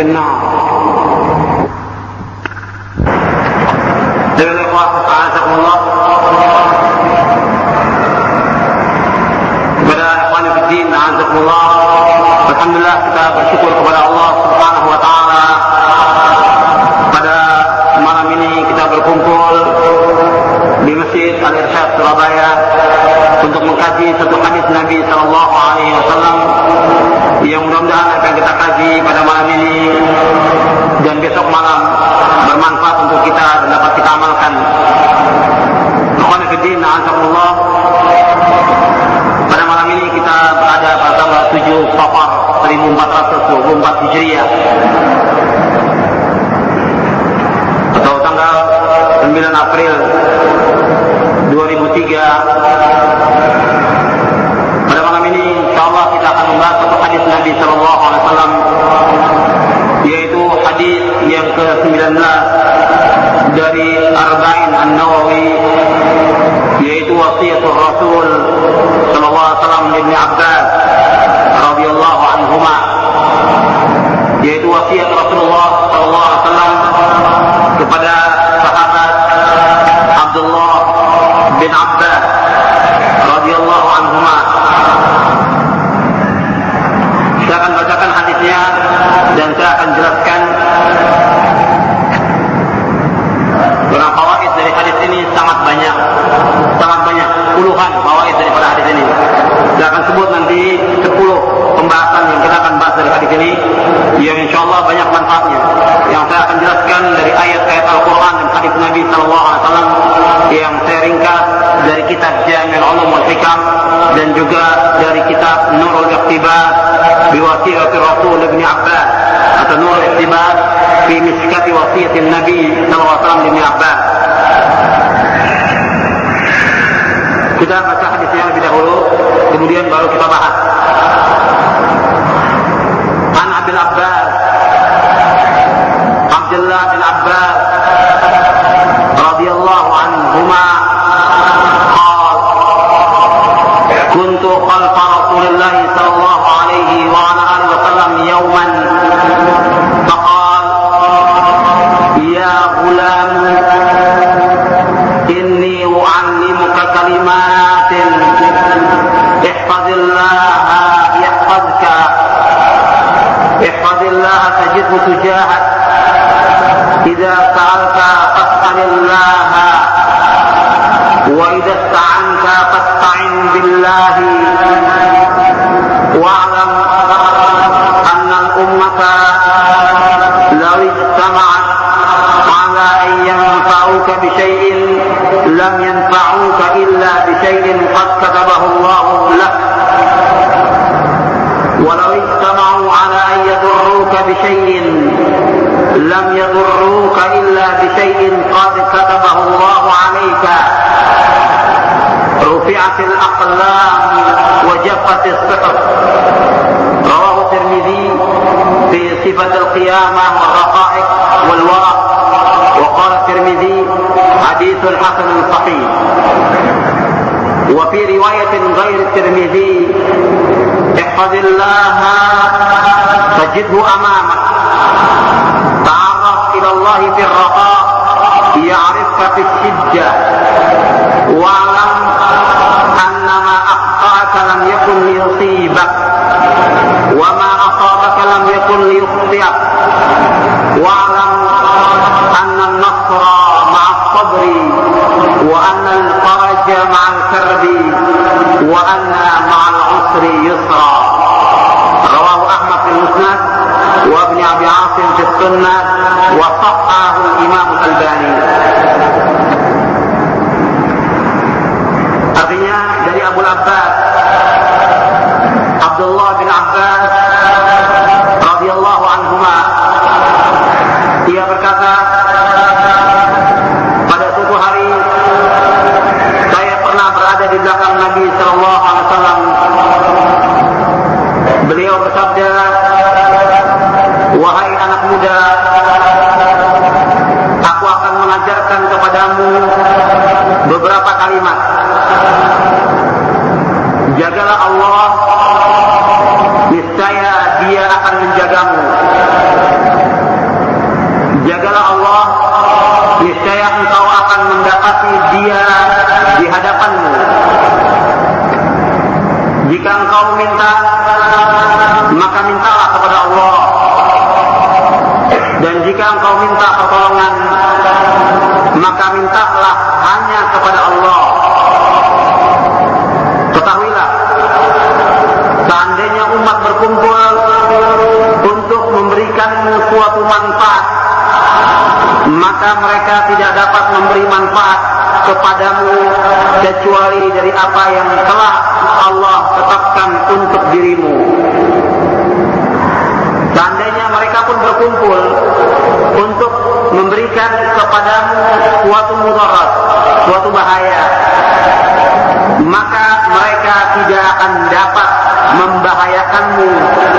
في النار ايها الاخوه اعزكم الله kepada ikhwan fiddin a'azakumullah alhamdulillah kita bersyukur kepada Allah subhanahu wa ta'ala. Pada malam ini kita berkumpul di masjid Al-Irsyad Surabaya untuk mengkaji satu hadis Nabi Shallallahu alaihi wasallam yang mudah-mudahan apa kita kaji pada malam ini dan besok malam bermanfaat untuk kita dan dapat kita amalkan. Ikhwan Fiddin, Alhamdulillah. pada malam ini kita berada pada tanggal 7 Safar 1424 Hijriah atau tanggal 9 April বেদাত القلب إذا سألت فاسأل الله. وإذا استعنت فاستعن بالله. واعلم أن الأمة لو اجتمعت على أن ينفعوك بشيء لم ينفعوك إلا بشيء قد كتبه الله صفة القيامة والرقائق والورع وقال الترمذي حديث حسن صحيح. وفي رواية غير الترمذي احفظ الله تجده أمامك. تعرف إلى الله في الرخاء يعرفك في الشدة. Memberikanmu suatu manfaat, maka mereka tidak dapat memberi manfaat kepadamu kecuali dari apa yang telah Allah tetapkan untuk dirimu. Seandainya mereka pun berkumpul untuk memberikan kepadamu suatu mudarat, suatu bahaya, maka mereka tidak akan dapat membahayakanmu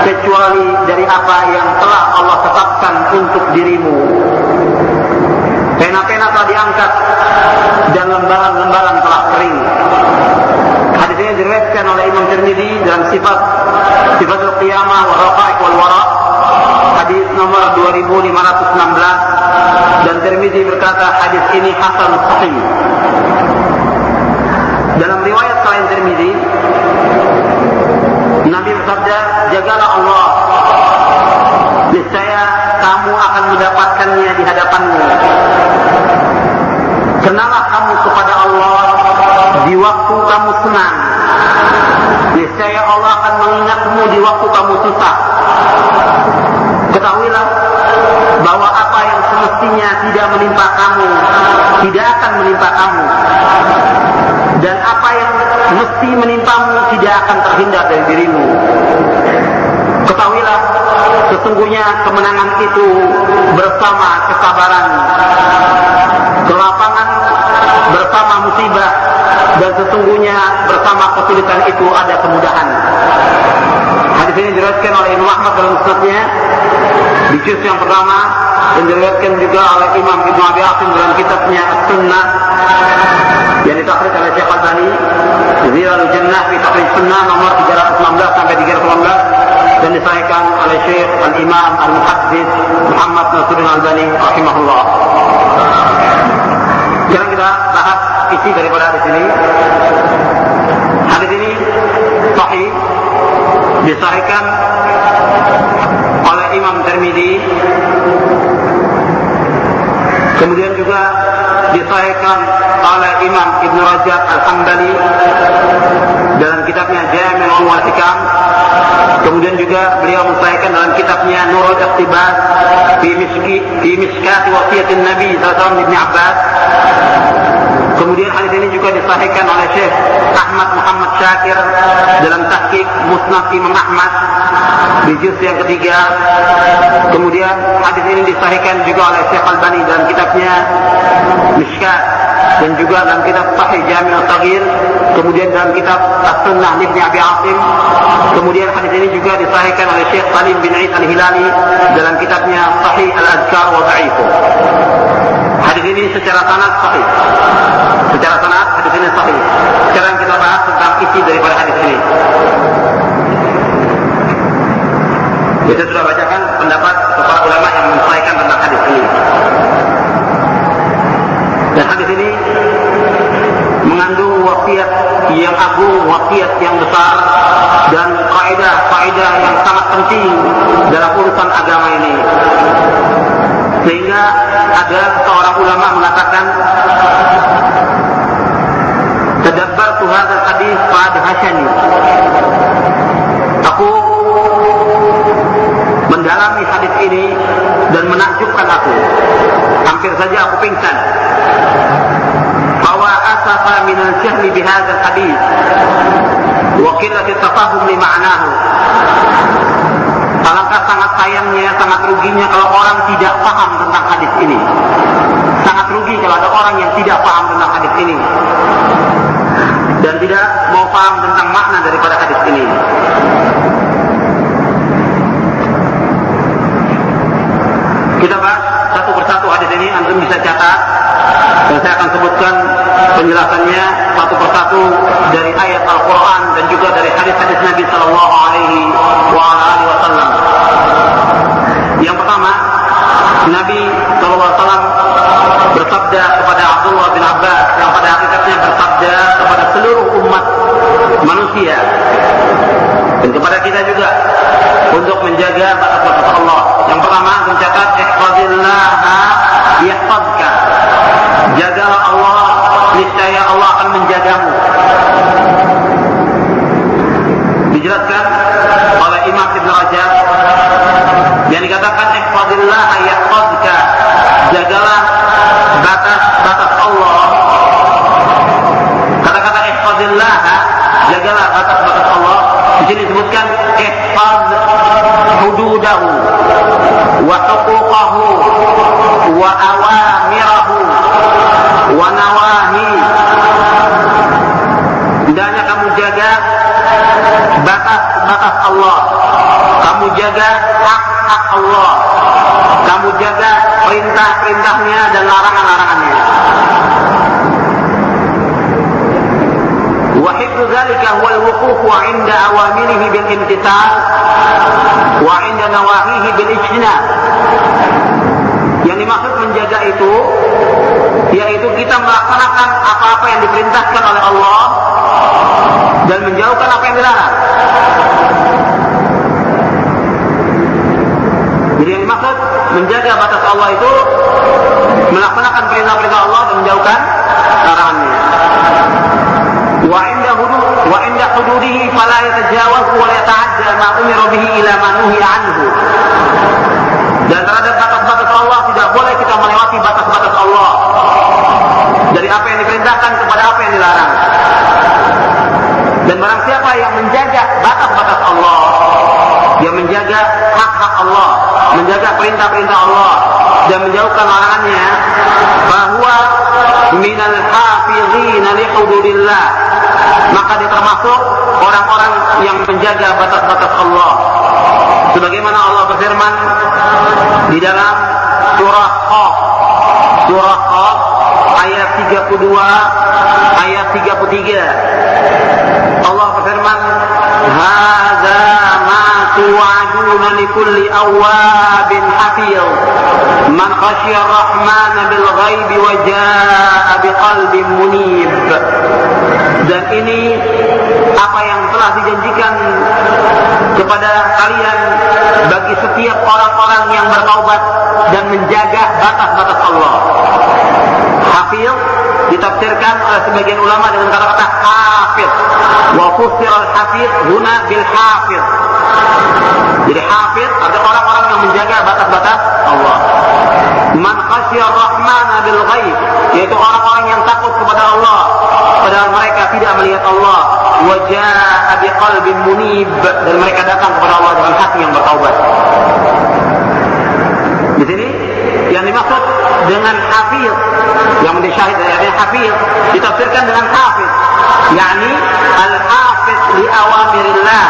kecuali dari apa yang telah Allah tetapkan untuk dirimu. Pena-pena telah diangkat dan lembaran-lembaran telah kering. Hadis ini diriwayatkan oleh Imam Tirmidzi dalam sifat sifat al-qiyamah wa raqaiq wal wara hadis nomor 2516 dan Tirmidzi berkata hadis ini hasan sahih. Riwayat selain Tirmidzi Nabi bersabda, jagalah Allah. Niscaya kamu akan mendapatkannya di hadapanmu. Kenalah kamu kepada Allah di waktu kamu senang. Niscaya Allah akan mengingatmu di waktu kamu susah. Ketahuilah bahwa apa yang semestinya tidak menimpa kamu tidak akan menimpa kamu dan apa mesti menimpamu tidak akan terhindar dari dirimu. Ketahuilah, sesungguhnya kemenangan itu bersama kesabaran, kelapangan bersama musibah, dan sesungguhnya bersama kesulitan itu ada kemudahan. Hadis ini diriwayatkan oleh Imam Ahmad dalam musnadnya di juz yang pertama dan diriwayatkan juga oleh Imam Ibnu Abi Asim dalam kitabnya As-Sunnah yang ditakhrij oleh Syekh Al-Bani Zilal Jannah fi Takhrij Sunnah nomor 316 sampai 318 dan disahihkan oleh Syekh Al-Imam Al-Muhaddis Muhammad Nasiruddin Al-Albani rahimahullah. Sekarang kita bahas isi daripada hadis ini. Hadis ini sahih disahihkan oleh Imam Tirmidzi kemudian juga disahihkan oleh Imam Ibn Rajab Al-Hambali dalam kitabnya Jami' al Hikam kemudian juga beliau mensahihkan dalam kitabnya Nurul Iqtibas fi Miski fi Miskat Wasiyatin Nabi sallallahu alaihi Abbas. Kemudian hadis ini juga disahihkan oleh Syekh Ahmad Muhammad Syakir dalam tahqiq Musnad Imam Ahmad di juz yang ketiga kemudian hadis ini disahihkan juga oleh Syekh Al-Bani dalam kitabnya Mishkat dan juga dalam kitab Sahih Jami' Al-Saghir kemudian dalam kitab As-Sunnah Ibn Abi Asim. Kemudian hadis ini juga disahihkan oleh Syekh Salim bin Aid Al-Hilali dalam kitabnya Sahih Al-Azkar wa Da'ifu hadis ini secara sanad sahih. Secara sanad hadis ini sahih. Sekarang kita bahas tentang isi daripada hadis ini kita sudah bacakan pendapat para ulama yang mensahihkan tentang hadis ini dan hadis ini mengandung wasiat yang agung, wasiat yang besar dan kaidah-kaidah yang sangat penting dalam urusan agama ini. Sehingga ada seorang ulama mengatakan Tadabbartu hadzal hadis fadhashani. Aku menakjubkan aku. Hampir saja aku pingsan. Bahwa asafa min al-jahli bihadzal hadis wa qillati tafahum li ma'nahu. Alangkah sangat sayangnya, sangat ruginya kalau orang tidak paham tentang hadis ini. Sangat rugi kalau ada orang yang tidak paham tentang hadis ini. Dan tidak mau paham tentang makna daripada hadis ini. Kita bahas satu persatu hadis ini, antum bisa catat dan saya akan sebutkan penjelasannya satu persatu dari ayat Al-Quran dan juga dari hadis-hadis Nabi Sallallahu Alaihi Wasallam. Yang pertama, Nabi Sallallahu Alaihi Wasallam bersabda kepada Abdullah bin Abbas yang pada hakikatnya bersabda kepada seluruh umat manusia dan kepada kita juga untuk menjaga batas-batas Allah. Yang pertama mencatat Jagalah Allah, niscaya Allah akan menjagamu. Dijelaskan oleh Imam Ibn Rajab yang dikatakan ihfazillah yahfazka. Jagalah batas-batas Allah. Kata-kata ihfazillah jagalah batas-batas Allah. Di sini disebutkan ihfaz hududahu wa huquqahu wa awamirahu wa nawahi. Hendaknya kamu jaga batas-batas Allah. Kamu jaga hak-hak Allah. Kamu jaga perintah-perintahnya dan larangan-larangannya. وحفظ ذلك هو الوقوف عند أوامره بالامتثال وعند نواهيه بالاجتناب yang dimaksud menjaga itu yaitu kita melaksanakan apa-apa yang diperintahkan oleh Allah dan menjauhkan apa yang dilarang. Jadi yang dimaksud menjaga batas Allah itu melaksanakan perintah-perintah Allah dan menjauhkan larangannya. Wa inda hudud wa inda hududihi fala yatajawaz wa la yata'adda ma umira bihi ila ma nuhiya anhu. Dan terhadap batas-batas Allah tidak boleh kita melewati batas-batas Allah. Dari apa yang diperintahkan kepada apa yang dilarang. Dan barang siapa yang menjaga batas-batas Allah, dia menjaga hak-hak Allah, menjaga perintah-perintah Allah dan menjauhkan larangannya, bahwa minal hafizina li hududillah. Maka dia termasuk orang-orang yang menjaga batas-batas Allah. Sebagaimana Allah berfirman di dalam surah Qaf, surah Qaf ayat 32, ayat 33. Allah berfirman, "Hadza awabin hafiz." Man khashiya ar-Rahman bil ghaib wa jaa'a biqalbin munib. Dan ini apa yang telah dijanjikan kepada kalian bagi setiap orang-orang yang bertaubat dan menjaga batas-batas Allah. Hafiz ditafsirkan oleh sebagian ulama dengan kata-kata hafiz. Wa fusir al-hafiz huna bil hafiz. Jadi hafiz ada orang-orang yang menjaga batas-batas Allah. Man rahman bil ghaib yaitu orang-orang yang takut kepada Allah padahal mereka tidak melihat Allah wajah bi qalbin munib dan mereka datang kepada Allah dengan hati yang bertaubat. Di sini yang dimaksud dengan hafiz yang menjadi syahid dari hafiz ditafsirkan dengan hafiz yakni al li awamirillah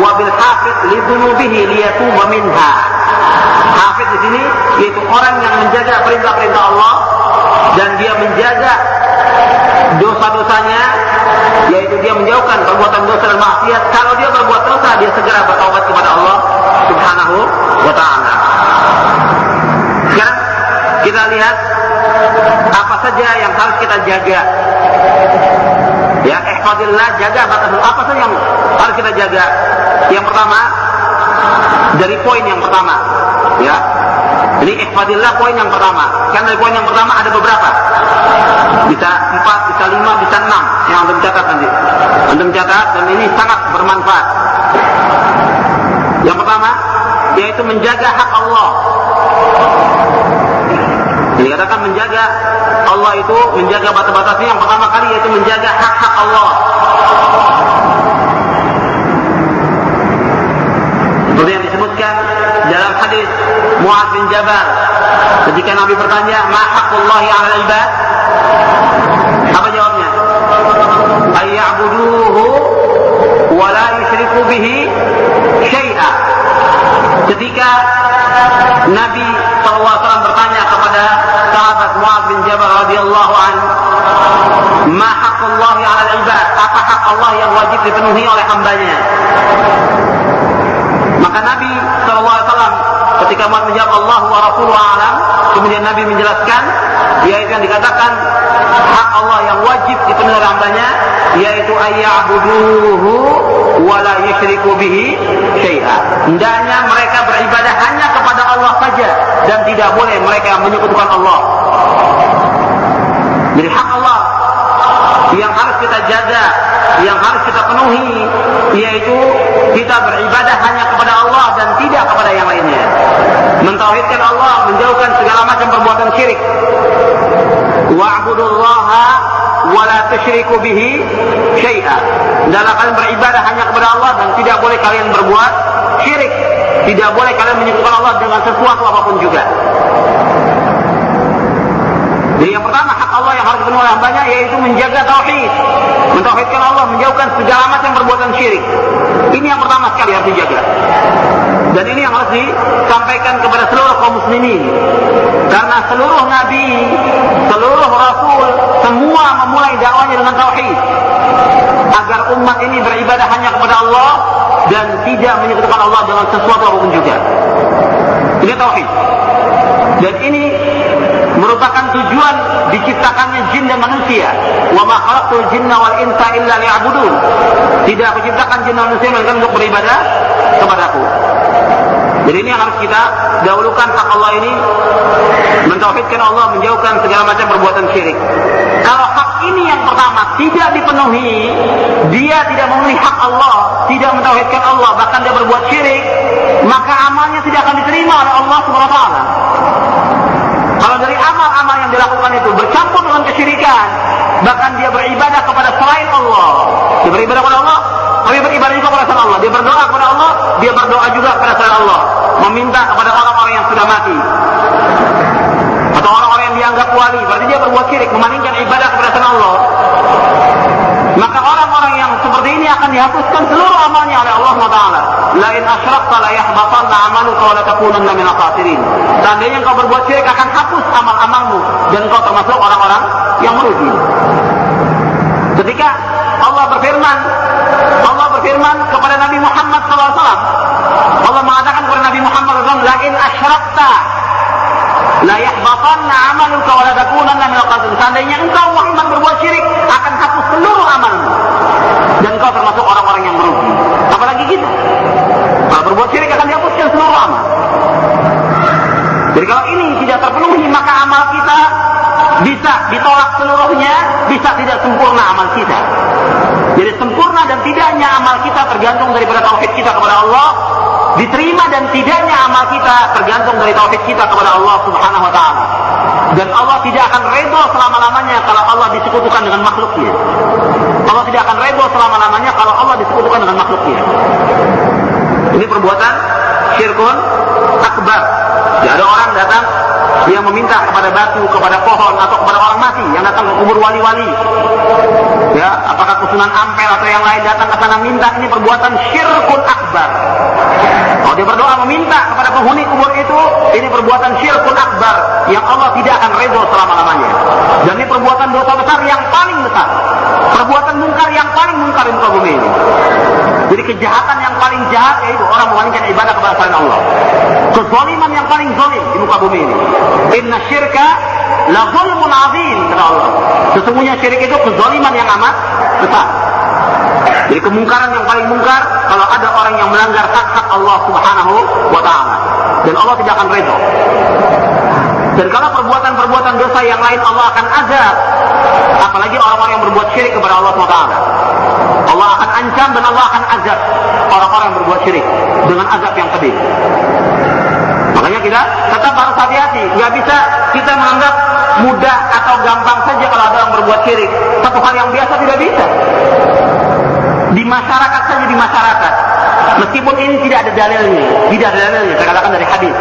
wa bil hafiz li dhunubihi liyatuba minha. Hafiz di sini yaitu orang yang menjaga perintah-perintah Allah dan dia menjaga dosa-dosanya yaitu dia menjauhkan perbuatan dosa dan maksiat. Kalau dia berbuat dosa dia segera bertaubat kepada Allah Subhanahu wa taala. Sekarang kita lihat apa saja yang harus kita jaga ya ihfadillah jaga batas apa saja yang harus kita jaga? Yang pertama dari poin yang pertama. Ya. Ini ihfadillah poin yang pertama. Kan dari poin yang pertama ada beberapa. Bisa empat bisa lima bisa enam yang anda catat nanti. Anda catat dan ini sangat bermanfaat. Yang pertama yaitu menjaga hak Allah Dikatakan menjaga Allah itu menjaga batas-batasnya yang pertama kali yaitu menjaga hak-hak Allah. Seperti yang disebutkan dalam hadis Muaz bin Jabal ketika Nabi bertanya, "Ma haqqullahi 'ala al-ibad?" Apa jawabnya? Ayya'buduhu wa la yusyriku bihi syai'a. Ketika Nabi SAW bertanya kepada sahabat Muaz bin Jabal radhiyallahu an, "Ma haqqullahi 'ala al-ibad?" Apa hak Allah yang wajib dipenuhi oleh hambanya? Maka Nabi SAW ketika Muaz menjawab Allah wa Rasuluhu alam, kemudian Nabi menjelaskan yaitu yang dikatakan hak Allah yang wajib dipenuhi oleh hambanya yaitu ayya'buduhu wa la yusyriku bihi syai'a. Hendaknya mereka beribadah hanya kepada Allah saja dan tidak boleh mereka menyekutukan Allah. Jadi hak Allah yang harus kita jaga, yang harus kita penuhi, yaitu kita beribadah hanya kepada Allah dan tidak kepada yang lainnya. Mentauhidkan Allah, menjauhkan segala macam perbuatan syirik. Wa'budullaha wa la tusyriku bihi syai'a. Dalam kalian beribadah hanya kepada Allah dan tidak boleh kalian berbuat syirik. Tidak boleh kalian menyekutukan Allah dengan sesuatu apa pun juga. Jadi yang pertama hak Allah yang harus dipenuhi oleh hambanya yaitu menjaga tauhid. Mentauhidkan Allah, menjauhkan segala macam perbuatan syirik. Ini yang pertama sekali harus dijaga. Dan ini yang harus disampaikan kepada seluruh kaum muslimin. Karena seluruh nabi, seluruh rasul, semua memulai dakwanya dengan tauhid. Agar umat ini beribadah hanya kepada Allah dan tidak menyekutukan Allah dengan sesuatu apa pun juga. Ini tauhid. Dan ini merupakan tujuan diciptakannya jin dan manusia. Wa ma khalaqtul jinna wal insa illa liya'budun. Tidak aku ciptakan jin dan manusia melainkan untuk beribadah kepadaku. Jadi ini yang harus kita dahulukan hak Allah ini mentauhidkan Allah, menjauhkan segala macam perbuatan syirik. Kalau hak ini yang pertama tidak dipenuhi, dia tidak memenuhi hak Allah, tidak mentauhidkan Allah, bahkan dia berbuat syirik, maka amalnya tidak akan diterima oleh Allah Subhanahu wa taala. Kalau dari amal-amal yang dilakukan itu bercampur dengan kesyirikan, bahkan dia beribadah kepada selain Allah, dia beribadah kepada Allah, tapi beribadah juga kepada selain Allah. Dia berdoa kepada Allah, dia berdoa juga kepada selain Allah, meminta kepada orang-orang yang sudah mati atau orang-orang yang dianggap wali. Berarti dia berbuat syirik, memalingkan ibadah kepada selain Allah. Maka orang-orang yang seperti ini akan dihapuskan seluruh amalnya oleh Allah SWT. Lain asyrakta la yahbatanna amaluka wa la takunanna min khasirin. Seandainya engkau berbuat syirik akan hapus amal-amalmu dan engkau termasuk orang-orang yang merugi. Ketika Allah berfirman, Allah berfirman kepada Nabi Muhammad SAW. Allah mengatakan kepada Nabi Muhammad SAW, Lain asyrakta la yahbatanna amaluka wa la takunanna khasirin. Seandainya engkau Muhammad berbuat syirik akan hapus seluruh amalmu dan engkau termasuk orang-orang yang merugi. Apalagi kita. Kalau berbuat syirik akan dihapuskan seluruh amal. Jadi kalau ini tidak terpenuhi maka amal kita bisa ditolak seluruhnya, bisa tidak sempurna amal kita. Jadi sempurna dan tidaknya amal kita tergantung daripada tauhid kita kepada Allah, diterima dan tidaknya amal kita tergantung dari tauhid kita kepada Allah Subhanahu wa taala. Dan Allah tidak akan redha selama-lamanya kalau Allah disekutukan dengan makhluknya. Allah tidak akan redha selama-lamanya kalau Allah disekutukan dengan makhluknya. Ini perbuatan syirkun akbar. Tidak ada orang datang yang meminta kepada batu, kepada pohon atau kepada orang mati yang datang ke kubur wali-wali. Ya, apakah kusunan ampel atau yang lain datang ke sana minta ini perbuatan syirkun akbar. Kalau dia berdoa meminta kepada penghuni kubur itu, ini perbuatan syirkun akbar yang Allah tidak akan redho selama-lamanya. Dan ini perbuatan dosa besar yang paling besar. Perbuatan mungkar yang paling mungkar di muka bumi ini. Jadi kejahatan yang paling jahat yaitu orang memalingkan ibadah kepada selain Allah. Kezaliman yang paling zalim di muka bumi ini. Inna syirka la zulmun azim kata Allah. Sesungguhnya syirik itu kezaliman yang amat besar. Jadi kemungkaran yang paling mungkar kalau ada orang yang melanggar hak-hak Allah Subhanahu wa taala. Dan Allah tidak akan redha. Dan kalau perbuatan-perbuatan dosa yang lain Allah akan azab. Apalagi orang-orang yang berbuat syirik kepada Allah SWT. Allah akan ancam dan Allah akan azab orang-orang yang berbuat syirik dengan azab yang pedih. Makanya kita tetap harus hati-hati. Gak bisa kita menganggap mudah atau gampang saja kalau ada orang berbuat syirik. Satu hal yang biasa tidak bisa. Di masyarakat saja di masyarakat. Meskipun ini tidak ada dalilnya, tidak ada dalilnya, saya katakan dari hadis.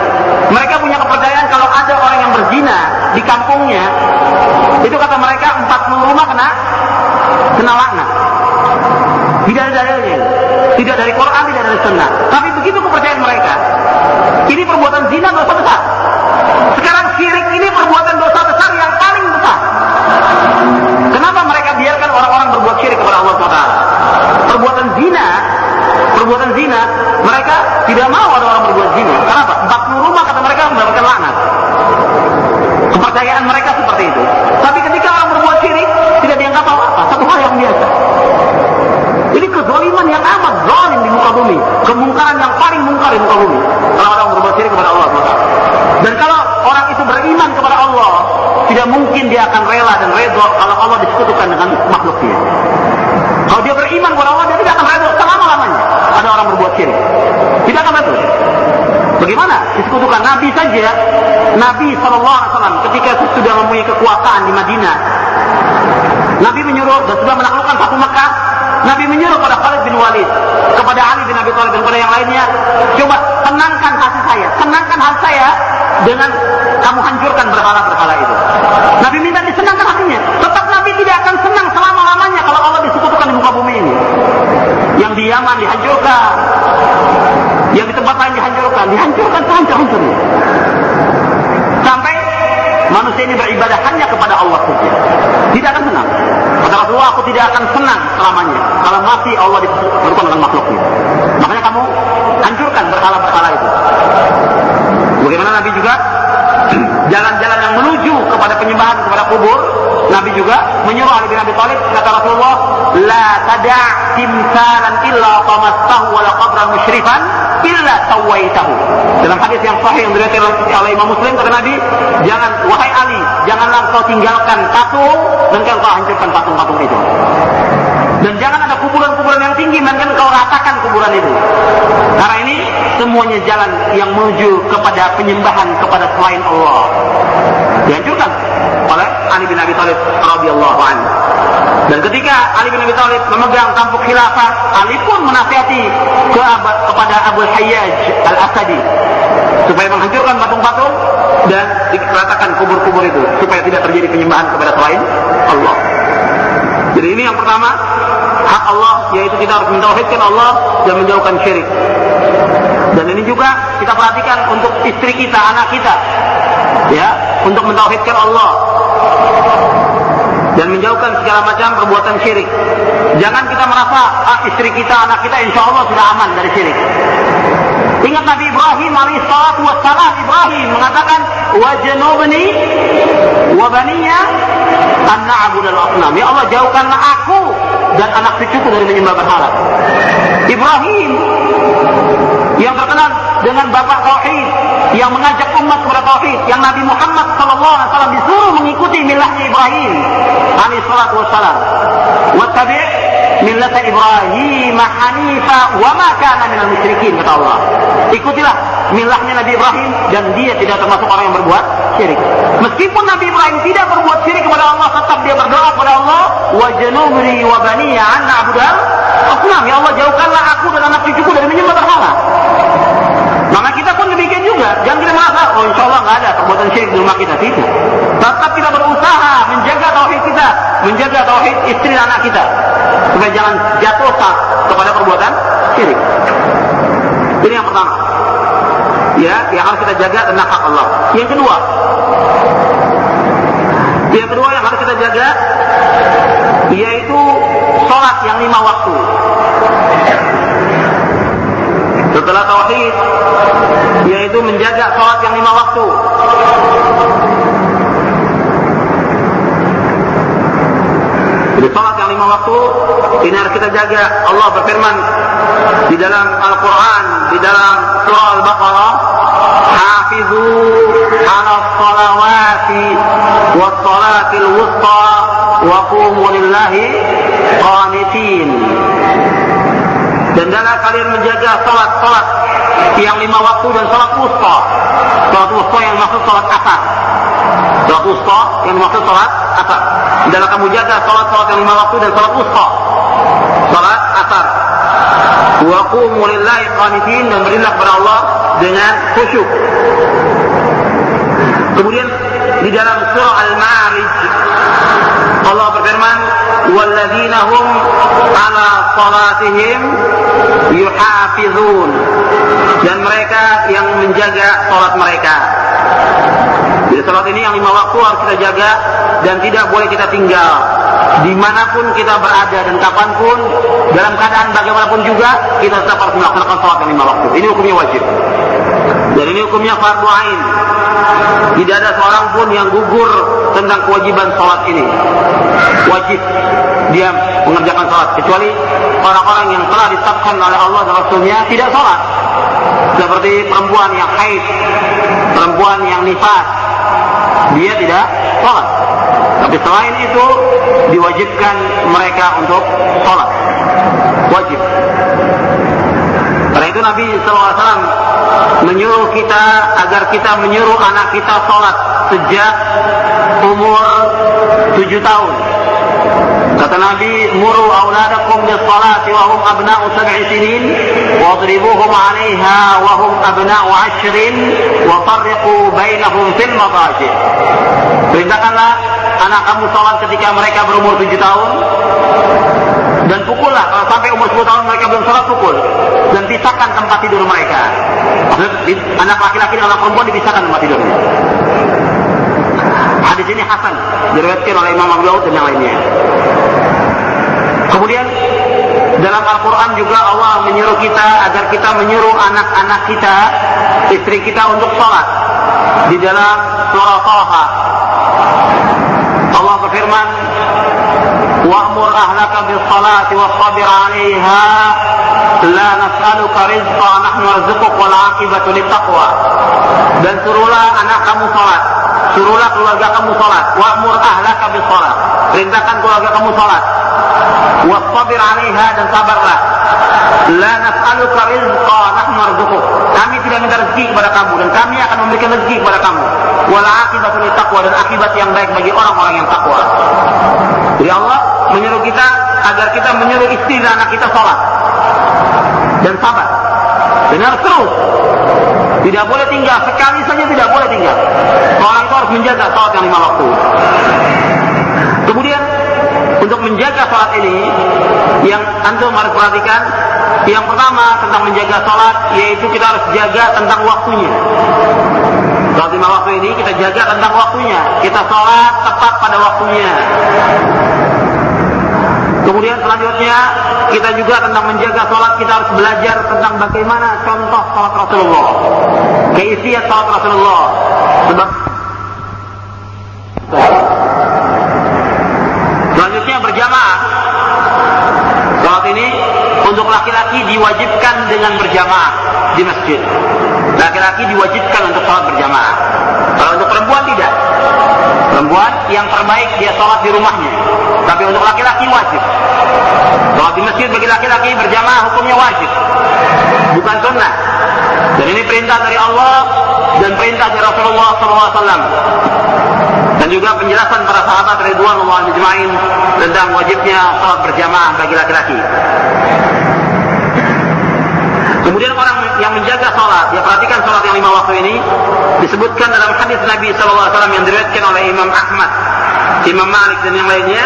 Mereka punya kepercayaan kalau ada orang yang berzina di kampungnya, itu kata mereka 40 rumah kena kena laknat. Tidak ada dalilnya. Tidak dari Quran, tidak dari Sunnah. Tapi begitu kepercayaan mereka. Ini perbuatan zina dosa besar. Sekarang syirik ini perbuatan dosa besar yang paling besar. Kenapa mereka biarkan orang-orang berbuat syirik kepada Allah SWT? Perbuatan zina, perbuatan zina, mereka tidak mau ada orang berbuat zina. Kenapa? 40 mengkolumi. Kemungkaran yang paling mungkar mengkolumi. Kalau orang berbuat syirik kepada Allah SWT. Dan kalau orang itu beriman kepada Allah, tidak mungkin dia akan rela dan redha kalau Allah disekutukan dengan makhluknya. Kalau dia beriman kepada Allah, dia tidak akan redha selama-lamanya. Ada orang berbuat syirik. Tidak akan betul Bagaimana? Disekutukan Nabi saja. Nabi SAW ketika sudah mempunyai kekuasaan di Madinah. Nabi menyuruh dan sudah menaklukkan satu Mekah. Nabi menyuruh kepada Khalid bin Walid, kepada Ali bin Abi Thalib dan kepada yang lainnya, coba tenangkan hati saya, tenangkan hati saya dengan kamu hancurkan berhala-berhala itu. Nabi minta disenangkan hatinya. Tetap Nabi tidak akan senang selama-lamanya kalau Allah disekutukan di muka bumi ini. Yang di Yaman dihancurkan. Yang di tempat lain dihancurkan. Dihancurkan sehancur-hancurnya. Sampai manusia ini beribadah hanya kepada Allah saja. Tidak akan senang. Kata Rasulullah, aku tidak akan senang selamanya. Kalau mati Allah disekutukan dengan makhluknya. Makanya kamu hancurkan berhala-berhala itu. Bagaimana Nabi juga jalan-jalan yang menuju kepada penyembahan kepada kubur, Nabi juga menyuruh Ali bin Abi Thalib kata Rasulullah, "La tada' timsalan illa tamassahu wa la qabran musyrifan illa sawaitahu." Dalam hadis yang sahih yang diriwayatkan oleh Imam Muslim kata Nabi, "Jangan wahai Ali, janganlah kau tinggalkan patung dan kau hancurkan patung-patung itu." Dan jangan ada kuburan-kuburan yang tinggi, melainkan kau ratakan kuburan itu. Karena ini semuanya jalan yang menuju kepada penyembahan kepada selain Allah. Dihancurkan oleh Ali bin Abi Thalib radhiyallahu anhu. Dan ketika Ali bin Abi Thalib memegang tampuk khilafah, Ali pun menasihati ke kepada Abu Hayyaj Al-Asadi supaya menghancurkan patung-patung dan dikeratakan kubur-kubur itu supaya tidak terjadi penyembahan kepada selain Allah. Jadi ini yang pertama hak Allah yaitu kita harus mentauhidkan Allah dan menjauhkan syirik. Dan ini juga kita perhatikan untuk istri kita, anak kita. Ya, untuk mentauhidkan Allah dan menjauhkan segala macam perbuatan syirik. Jangan kita merasa ah, istri kita, anak kita insya Allah sudah aman dari syirik. Ingat Nabi Ibrahim alaihissalatu wassalam Ibrahim mengatakan wajnubni wa baniya an na'budal asnam. Ya Allah jauhkanlah aku dan anak cucuku dari menyembah berhala. Ibrahim yang terkenal dengan bapak tauhid yang mengajak umat kepada tauhid yang Nabi Muhammad sallallahu alaihi wasallam disuruh mengikuti milahnya Ibrahim alaihi salatu wassalam. Wattabi' millata Ibrahim hanifa wa ma kana minal musyrikin kata Allah. Ikutilah milahnya Nabi Ibrahim dan dia tidak termasuk orang yang berbuat syirik. Meskipun Nabi Ibrahim tidak berbuat syirik kepada Allah, tetap dia berdoa kepada Allah, wa janubri wa baniya an na'budal asnam. Ya Allah, jauhkanlah aku dan anak cucuku dari menyembah berhala. Maka kita pun demikian juga. Jangan kita merasa, oh insya Allah nggak ada perbuatan syirik di rumah kita. Tidak. Tetap kita berusaha menjaga tauhid kita, menjaga tauhid istri dan anak kita. Supaya jangan jatuh kepada perbuatan syirik. Ini yang pertama. Ya, yang harus kita jaga tentang hak Allah. Yang kedua, yang kedua yang harus kita jaga yaitu sholat yang lima waktu. Setelah tauhid, yaitu menjaga sholat yang lima waktu. Jadi sholat yang lima waktu ini harus kita jaga. Allah berfirman di dalam Al-Quran, di dalam surah Al-Baqarah, Hafizu ala salawati wa salatil wusta wa qumu lillahi qanitin. Dan dalam kalian menjaga salat-salat yang lima waktu dan salat wusta. Salat wusta yang maksud salat asar. Salat wusta yang maksud salat asar. Dalam kamu jaga salat-salat yang lima waktu dan salat wusta. Salat asar. Wa qumu lillahi qanitin dan berilah kepada Allah dengan khusyuk. Kemudian di dalam surah Al-Ma'arij Allah berfirman walladzina hum ala salatihim yuhafizun dan mereka yang menjaga salat mereka salat ini yang lima waktu harus kita jaga dan tidak boleh kita tinggal di mana pun kita berada dan kapan pun dalam keadaan bagaimanapun juga kita tetap harus melaksanakan salat yang lima waktu ini hukumnya wajib dan ini hukumnya fardu ain tidak ada seorang pun yang gugur tentang kewajiban sholat ini. Wajib dia mengerjakan sholat. Kecuali orang-orang yang telah ditetapkan oleh Allah dan Rasulnya tidak sholat. Seperti perempuan yang haid, perempuan yang nifas, dia tidak sholat. Tapi selain itu diwajibkan mereka untuk sholat. Wajib. Karena itu Nabi SAW menyuruh kita agar kita menyuruh anak kita sholat sejak umur tujuh tahun. Kata Nabi, "Muru auladakum bis salati wa hum abna'u sab'i sinin, wadribuhum 'alayha wa hum abna'u 'ashrin, wa farriqu bainahum fil madaji'." Perintahkanlah anak kamu salat ketika mereka berumur tujuh tahun dan pukullah kalau sampai umur 10 tahun mereka belum sholat pukul dan pisahkan tempat tidur mereka. Anak laki-laki dan anak perempuan dipisahkan tempat tidurnya. Hadis ini hasan diriwayatkan oleh Imam Abu Dawud dan yang lainnya. Kemudian dalam Al-Quran juga Allah menyuruh kita agar kita menyuruh anak-anak kita, istri kita untuk sholat di dalam surah Taha. Allah berfirman, "Wa'mur ahlaka bis salati wasbir 'alaiha la nas'aluka rizqa nahnu narzuquk wal 'aqibatu littaqwa." Dan suruhlah anak kamu salat, suruhlah keluarga kamu salat, wa'mur ahlaka bis salat. Perintahkan keluarga kamu salat. Wasbir 'alaiha dan sabarlah. La nas'aluka rizqa nahnu narzuquk. Kami tidak minta rezeki kepada kamu dan kami akan memberikan rezeki kepada kamu. Wal 'aqibatu littaqwa dan akibat yang baik bagi orang-orang yang takwa. Jadi Allah menyuruh kita agar kita menyuruh istri dan anak kita sholat dan sabar. Harus terus. Tidak boleh tinggal sekali saja tidak boleh tinggal. Orang itu harus menjaga sholat yang lima waktu. Kemudian untuk menjaga sholat ini yang antum harus perhatikan yang pertama tentang menjaga sholat yaitu kita harus jaga tentang waktunya. Sholat lima waktu ini kita jaga tentang waktunya. Kita sholat tepat pada waktunya. Kemudian selanjutnya kita juga tentang menjaga sholat kita harus belajar tentang bagaimana contoh sholat Rasulullah. Keisiat sholat Rasulullah. Sebab Selanjutnya berjamaah. Sholat ini untuk laki-laki diwajibkan dengan berjamaah di masjid. Laki-laki diwajibkan untuk sholat berjamaah. Kalau untuk perempuan tidak. Perempuan yang terbaik dia sholat di rumahnya. Tapi untuk laki-laki wajib. Sholat di masjid bagi laki-laki berjamaah hukumnya wajib. Bukan sunnah. Dan ini perintah dari Allah dan perintah dari Rasulullah SAW. Dan juga penjelasan para sahabat Ridwanullah Ajma'in tentang wajibnya sholat berjamaah bagi laki-laki. Kemudian orang yang menjaga sholat, dia perhatikan sholat yang lima waktu ini, disebutkan dalam hadis Nabi SAW yang diriwayatkan oleh Imam Ahmad, Imam Malik dan yang lainnya,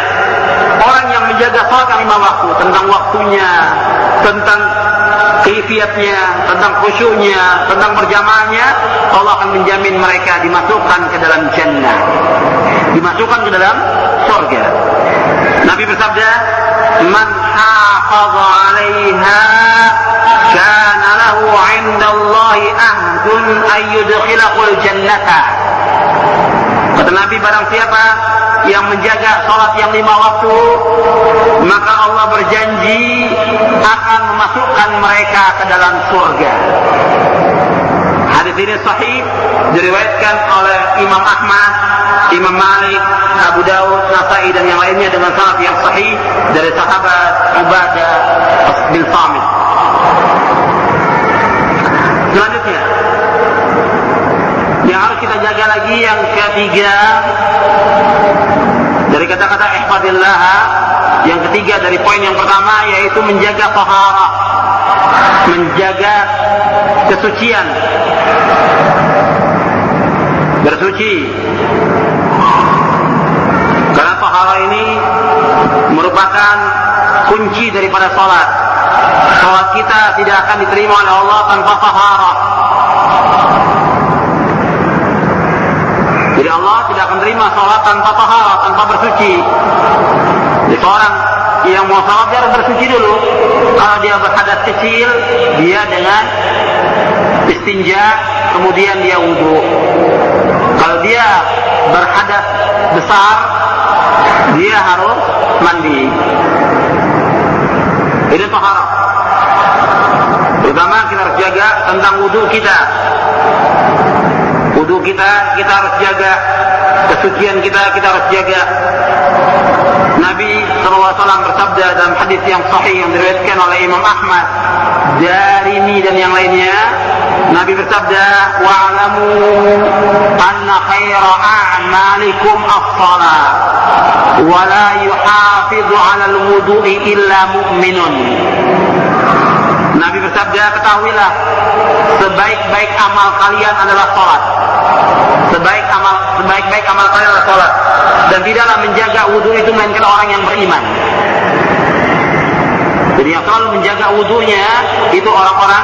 orang yang menjaga sholat lima waktu, tentang waktunya, tentang keifiatnya, tentang khusyuknya, tentang berjamaahnya, Allah akan menjamin mereka dimasukkan ke dalam jannah. Dimasukkan ke dalam surga. Nabi bersabda, "Man hafaza 'alaiha kana lahu 'inda Allah ahdun ay yudkhilahul jannata." Kata Nabi barang siapa yang menjaga sholat yang lima waktu, maka Allah berjanji akan memasukkan mereka ke dalam surga. Hadis ini sahih diriwayatkan oleh Imam Ahmad, Imam Malik, Abu Dawud, Nasai dan yang lainnya dengan sanad yang sahih dari sahabat Ubadah bin Samit. Selanjutnya, harus kita jaga lagi yang ketiga. Dari kata-kata ihfadillah yang ketiga dari poin yang pertama yaitu menjaga tahara. Menjaga kesucian. Bersuci. Karena tahara ini merupakan kunci daripada salat salat kita tidak akan diterima oleh Allah tanpa tahara Jadi Allah tidak akan terima sholat tanpa taharat, tanpa bersuci. Seorang yang mau sholat dia harus bersuci dulu. Kalau dia berhadas kecil, dia dengan istinja, kemudian dia wudhu. Kalau dia berhadas besar, dia harus mandi. Ini taharat. Terutama kita harus jaga tentang wudhu kita. Wudhu kita, kita harus jaga. Kesucian kita, kita harus jaga. Nabi SAW bersabda dalam hadis yang sahih yang diriwayatkan oleh Imam Ahmad, Darimi dan yang lainnya, Nabi bersabda, "Wa'lamu anna khaira a'malikum as-salat, wa la yuhafidhu 'ala al-wudu'i illa mu'minun." Nabi bersabda, ketahuilah sebaik-baik amal kalian adalah salat. Sebaik amal sebaik-baik amal kalian adalah salat. Dan tidaklah menjaga wudhu itu melainkan orang yang beriman. Jadi yang selalu menjaga wudhunya itu orang-orang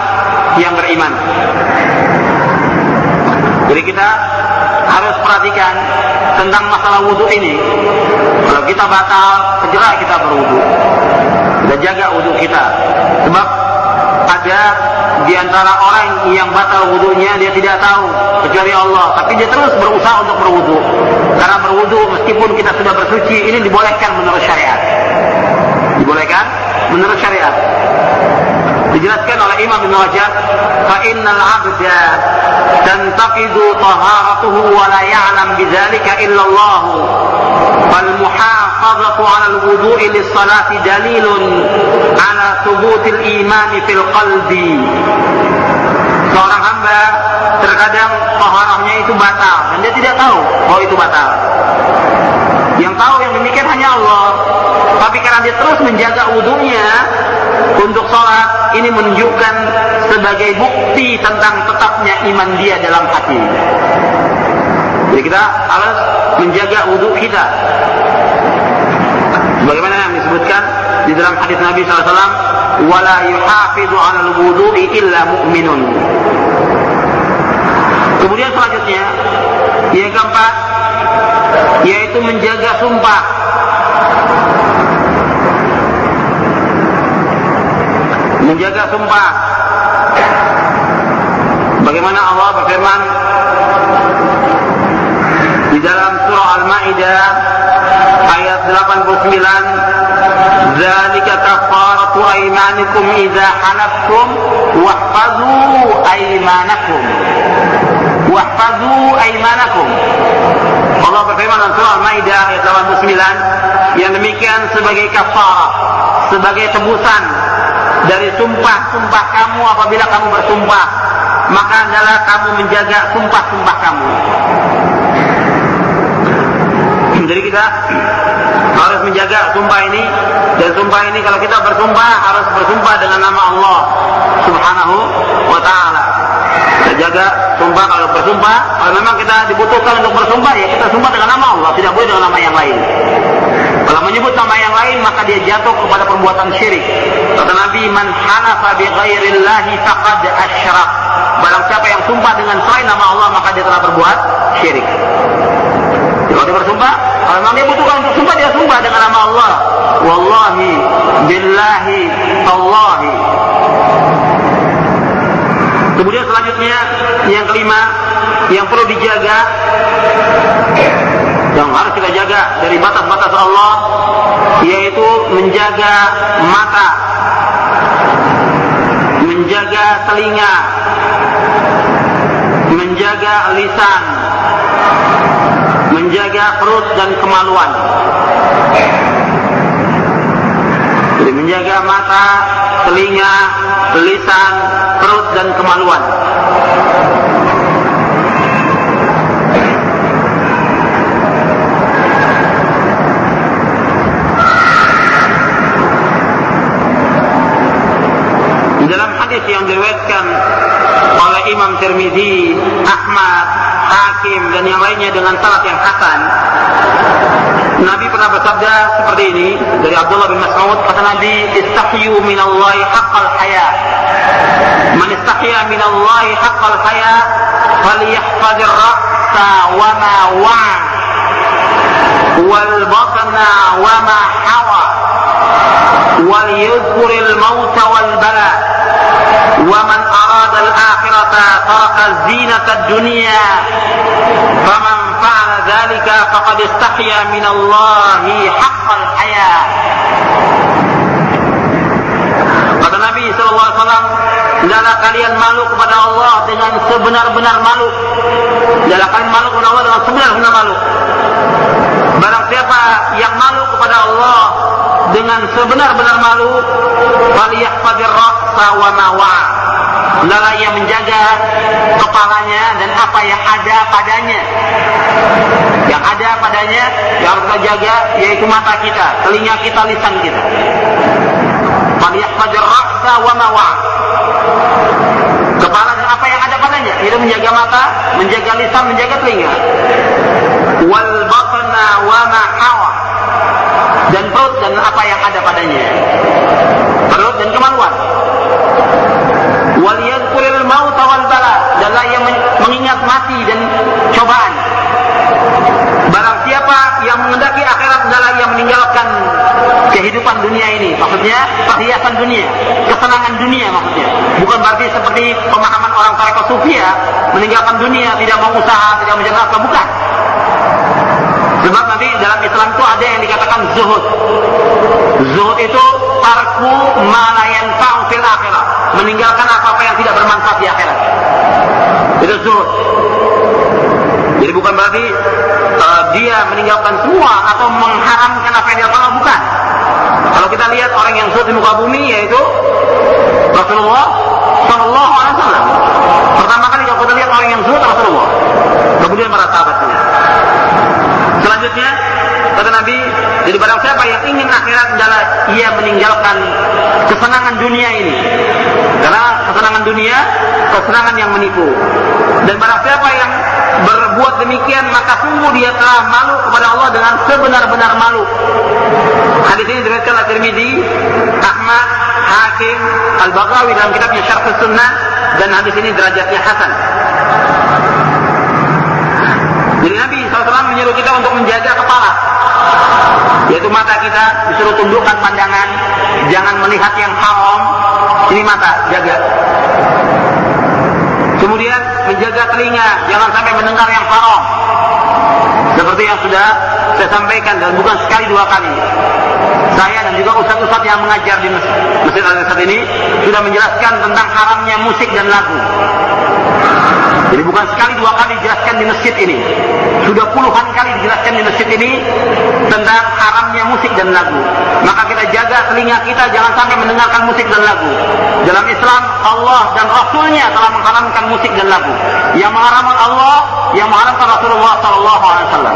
yang beriman. Jadi kita harus perhatikan tentang masalah wudhu ini. Kalau kita batal, segera kita berwudhu. Kita jaga wudhu kita. Sebab ada di antara orang yang batal wudhunya dia tidak tahu kecuali Allah, tapi dia terus berusaha untuk berwudhu. Karena berwudhu meskipun kita sudah bersuci ini dibolehkan menurut syariat. Dibolehkan menurut syariat. Dijelaskan oleh Imam Ibn Rajab, "Fa innal 'abda tantaqidu taharatuhu wa la ya'lam bidzalika illa Allah." Fal muhafazatu 'ala al-wudu'i lis-salati dalilun 'ala thubutil iman fil qalbi. Seorang hamba terkadang taharahnya itu batal dan dia tidak tahu bahwa itu batal. Yang tahu yang demikian hanya Allah. Tapi karena dia terus menjaga wudhunya untuk sholat, ini menunjukkan sebagai bukti tentang tetapnya iman dia dalam hati. Jadi kita harus menjaga wudhu kita. Bagaimana yang disebutkan di dalam hadis Nabi SAW, "Wala yuhafidhu 'ala al-wudu'i illa mu'minun." Kemudian selanjutnya, yang keempat, yaitu menjaga sumpah. Menjaga sumpah. Bagaimana Allah berfirman di dalam surah Al-Maidah ayat 89 Zalika kafaratu aymanikum idza halaftum wahfazu aymanakum wahfazu aymanakum Allah berfirman dalam surah Al-Maidah ayat 89 yang demikian sebagai kafarah sebagai tebusan dari sumpah-sumpah kamu apabila kamu bersumpah maka adalah kamu menjaga sumpah-sumpah kamu jadi kita harus menjaga sumpah ini dan sumpah ini kalau kita bersumpah harus bersumpah dengan nama Allah Subhanahu wa taala. Kita jaga sumpah kalau bersumpah, kalau memang kita dibutuhkan untuk bersumpah ya kita sumpah dengan nama Allah, tidak boleh dengan nama yang lain. Kalau menyebut nama yang lain maka dia jatuh kepada perbuatan syirik. Kata Nabi, "Man halafa bi ghairillahi faqad asyrak." Barang siapa yang sumpah dengan selain nama Allah maka dia telah berbuat syirik. Kalau dia bersumpah, kalau memang dia butuhkan untuk sumpah, dia sumpah dengan nama Allah. Wallahi, billahi, Allahi. Kemudian selanjutnya, yang kelima, yang perlu dijaga, yang harus kita jaga dari batas-batas Allah, yaitu menjaga mata, menjaga telinga, menjaga lisan, menjaga perut dan kemaluan. Jadi menjaga mata, telinga, lisan, perut dan kemaluan. Dalam hadis yang diriwayatkan oleh Imam Tirmidzi, Ahmad, Hakim dan yang lainnya dengan syarat yang hasan. Nabi pernah bersabda seperti ini dari Abdullah bin Mas'ud kata Nabi istahyu minallahi haqqal haya man istahya minallahi haqqal haya falyahfazir ra'sa wa ma wa'a wal batna wa ma hawa wal yudhkuril mauta wal bala ومن أراد الآخرة ترك زينة الدنيا فمن فعل ذلك فقد استحيا من الله حق الحياة Kata Nabi Sallallahu Alaihi Wasallam, Janganlah kalian malu kepada Allah dengan sebenar-benar malu. Janganlah kalian malu kepada Allah dengan sebenar-benar malu. Barang siapa yang malu kepada Allah faliyahfadir ra'sa wa Hendaklah ia menjaga kepalanya dan apa yang ada padanya. Yang ada padanya yang harus kita jaga yaitu mata kita, telinga kita, lisan kita. Faliyahfadir ra'sa wa ma Kepala dan apa yang ada padanya, itu menjaga mata, menjaga lisan, menjaga telinga. Wal batna wa ma hawa dan perut dan apa yang ada padanya. Perut dan kemaluan. Wal yadhkuril maut wal bala dan yang mengingat mati dan cobaan. Barang siapa yang mengendaki akhirat adalah yang meninggalkan kehidupan dunia ini. Maksudnya perhiasan dunia, kesenangan dunia maksudnya. Bukan berarti seperti pemahaman orang tarekat sufia meninggalkan dunia, tidak mau usaha, tidak apa, bukan. Sebab nanti dalam Islam itu ada yang dikatakan zuhud. Zuhud itu tarku malayan fil akhirat. Meninggalkan apa-apa yang tidak bermanfaat di akhirat. Itu zuhud. Jadi bukan berarti uh, dia meninggalkan semua atau mengharamkan apa yang dia tahu bukan. Kalau kita lihat orang yang zuhud di muka bumi yaitu Rasulullah Shallallahu Alaihi Wasallam. Pertama kali kalau kita lihat orang yang zuhud Rasulullah. Kemudian para sahabatnya. Selanjutnya kata Nabi, jadi barang siapa yang ingin akhirat adalah ia meninggalkan kesenangan dunia ini. Karena kesenangan dunia, kesenangan yang menipu. Dan barang siapa yang berbuat demikian maka sungguh dia telah malu kepada Allah dengan sebenar-benar malu. Hadis ini diriwayatkan oleh Tirmidzi, Ahmad, Hakim, Al-Baghawi dalam kitabnya Syarh Sunnah dan hadis ini derajatnya hasan. Jadi Nabi SAW menyuruh kita untuk menjaga kepala. Yaitu mata kita disuruh tundukkan pandangan. Jangan melihat yang haram. Ini mata, jaga. Kemudian menjaga telinga. Jangan sampai mendengar yang haram. Seperti yang sudah saya sampaikan dan bukan sekali dua kali. Saya dan juga ustaz-ustaz yang mengajar di Masjid Al-Azhar ini sudah menjelaskan tentang haramnya musik dan lagu. Jadi bukan sekali dua kali dijelaskan di masjid ini. Sudah puluhan kali dijelaskan di masjid ini tentang haramnya musik dan lagu. Maka kita jaga telinga kita jangan sampai mendengarkan musik dan lagu. Dalam Islam Allah dan Rasulnya telah mengharamkan musik dan lagu. Yang mengharamkan Allah, yang mengharamkan Rasulullah Sallallahu Alaihi Wasallam.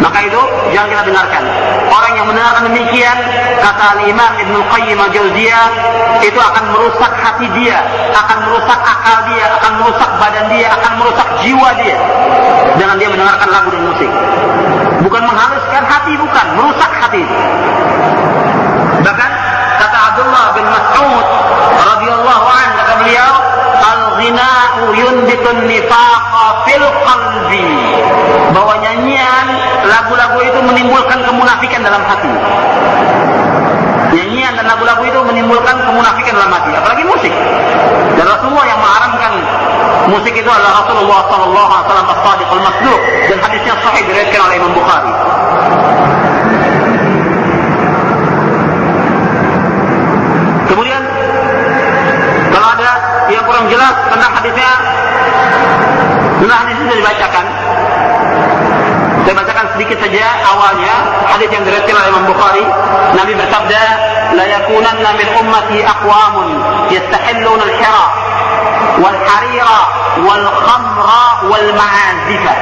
Maka itu jangan kita dengarkan. Orang yang mendengarkan demikian, kata Imam Ibn Qayyim al-Jauziyah, itu akan merusak hati dia, akan merusak akal dia, akan merusak badan dia, akan merusak jiwa dia. Dengan dia mendengarkan lagu dan musik. Bukan menghaluskan hati, bukan. Merusak hati. Bahkan kata Abdullah bin Mas'ud radhiyallahu anhu kata beliau, al-ghina'u yunbitun nifaqa fil qalbi. Bahwa nyanyian, menimbulkan kemunafikan dalam hati. Nyanyian dan lagu-lagu itu menimbulkan kemunafikan dalam hati, apalagi musik. Dan Rasulullah yang mengharamkan musik itu adalah Rasulullah sallallahu alaihi wasallam dan hadisnya sahih diriwayatkan oleh Imam Bukhari. Kemudian kalau ada yang kurang jelas tentang hadisnya, tentang hadis itu dibacakan. Sedikit saja awalnya hadis yang diriwayatkan oleh Imam Bukhari. Nabi bersabda, "La yakunanna min ummati aqwamun yastahilluna al-hira wal harira wal khamra wal ma'azifa."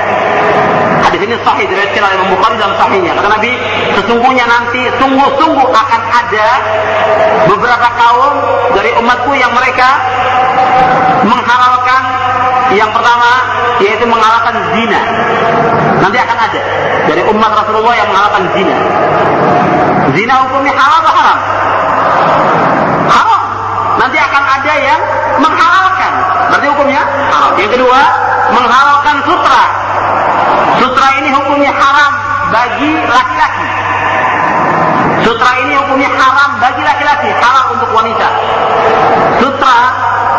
Hadis ini sahih diriwayatkan oleh Imam Bukhari dalam sahihnya. Kata Nabi, sesungguhnya nanti sungguh-sungguh akan ada beberapa kaum dari umatku yang mereka menghalalkan yang pertama yaitu menghalalkan zina. Nanti akan ada dari umat Rasulullah yang menghalalkan zina. Zina hukumnya halal atau haram? Haram. Nanti akan ada yang menghalalkan. Berarti hukumnya haram. Yang kedua, menghalalkan sutra. Sutra ini hukumnya haram bagi laki-laki. Sutra ini hukumnya haram bagi laki-laki, halal untuk wanita. Sutra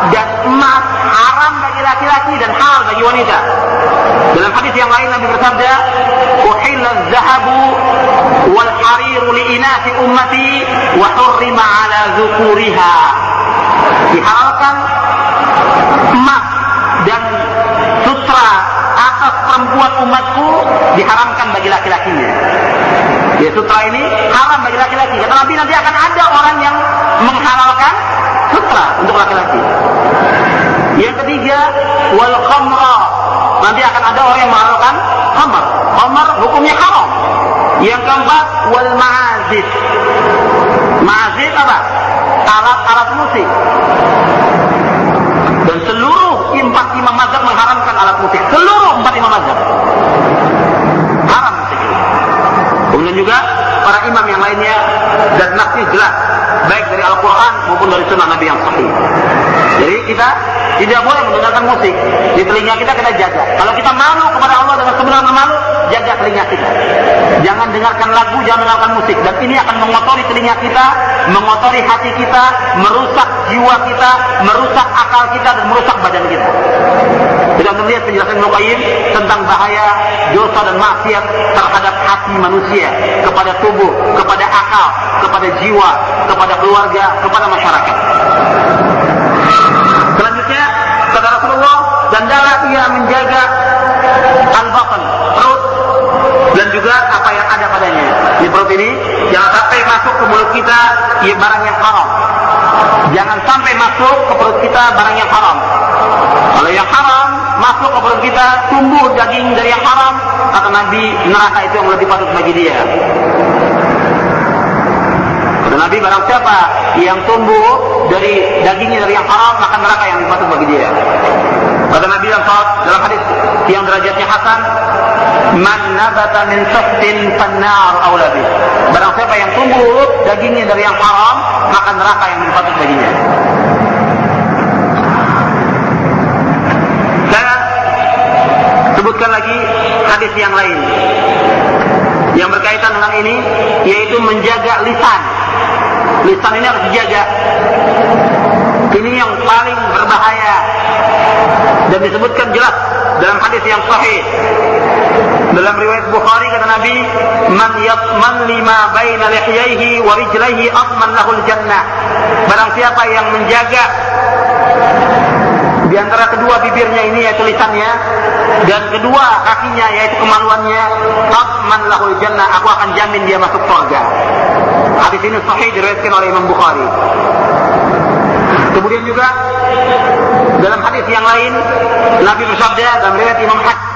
dan emas haram bagi laki-laki dan halal bagi wanita. Dalam hadis yang lain Nabi bersabda, "Uhilla zahabu wal hariru li inasi ummati wa hurrima ala dzukuriha." Dihalalkan emas dan sutra atas perempuan umatku diharamkan bagi laki-lakinya. Ya sutra ini haram bagi laki-laki. Kata Nabi nanti akan ada orang yang menghalalkan sutra untuk laki-laki. Ketiga, wal khamra. Nanti akan ada orang yang menghalalkan khamar. Khamar hukumnya haram. Yang keempat, wal ma'azif. Ma'azif apa? Alat-alat musik. Dan seluruh empat imam mazhab mengharamkan alat musik. Seluruh empat imam mazhab. Haram musik. Kemudian juga para imam yang lainnya dan nasnya jelas baik dari Al-Quran maupun dari sunnah Nabi yang sahih. Jadi kita tidak boleh mendengarkan musik di telinga kita kita jaga. Kalau kita malu kepada Allah dengan sebenarnya malu, jaga telinga kita. Jangan dengarkan lagu, jangan dengarkan musik. Dan ini akan mengotori telinga kita, mengotori hati kita, merusak jiwa kita, merusak akal kita dan merusak badan kita. Kita melihat penjelasan Ibnu tentang bahaya dosa dan maksiat terhadap hati manusia, kepada tubuh, kepada akal, kepada jiwa, kepada keluarga, kepada masyarakat. Dan darah ia menjaga al-batan, perut, dan juga apa yang ada padanya. Di perut ini, jangan sampai masuk ke mulut kita ya, barang yang haram. Jangan sampai masuk ke perut kita barang yang haram. Kalau yang haram masuk ke perut kita, tumbuh daging dari yang haram, kata Nabi, neraka itu yang lebih patut bagi dia. Kata Nabi, barang siapa yang tumbuh dari dagingnya dari yang haram, maka neraka yang patut bagi dia. Kata Nabi dalam, dalam hadis yang derajatnya hasan, Man nabata min saftin fannar awlabi. Barang siapa yang tumbuh dagingnya dari yang haram, maka neraka yang lebih patut baginya. Saya sebutkan lagi hadis yang lain yang berkaitan dengan ini yaitu menjaga lisan. Lisan ini harus dijaga. Ini yang paling berbahaya dan disebutkan jelas dalam hadis yang sahih. Dalam riwayat Bukhari kata Nabi, "Man yatman lima baina lihyaihi wa rijlaihi atman lahul jannah." Barang siapa yang menjaga di antara kedua bibirnya ini yaitu lisannya dan kedua kakinya yaitu kemaluannya atman lahul jannah aku akan jamin dia masuk surga hadis ini sahih diriwayatkan oleh Imam Bukhari kemudian juga dalam hadis yang lain Nabi bersabda dalam riwayat Imam Hakim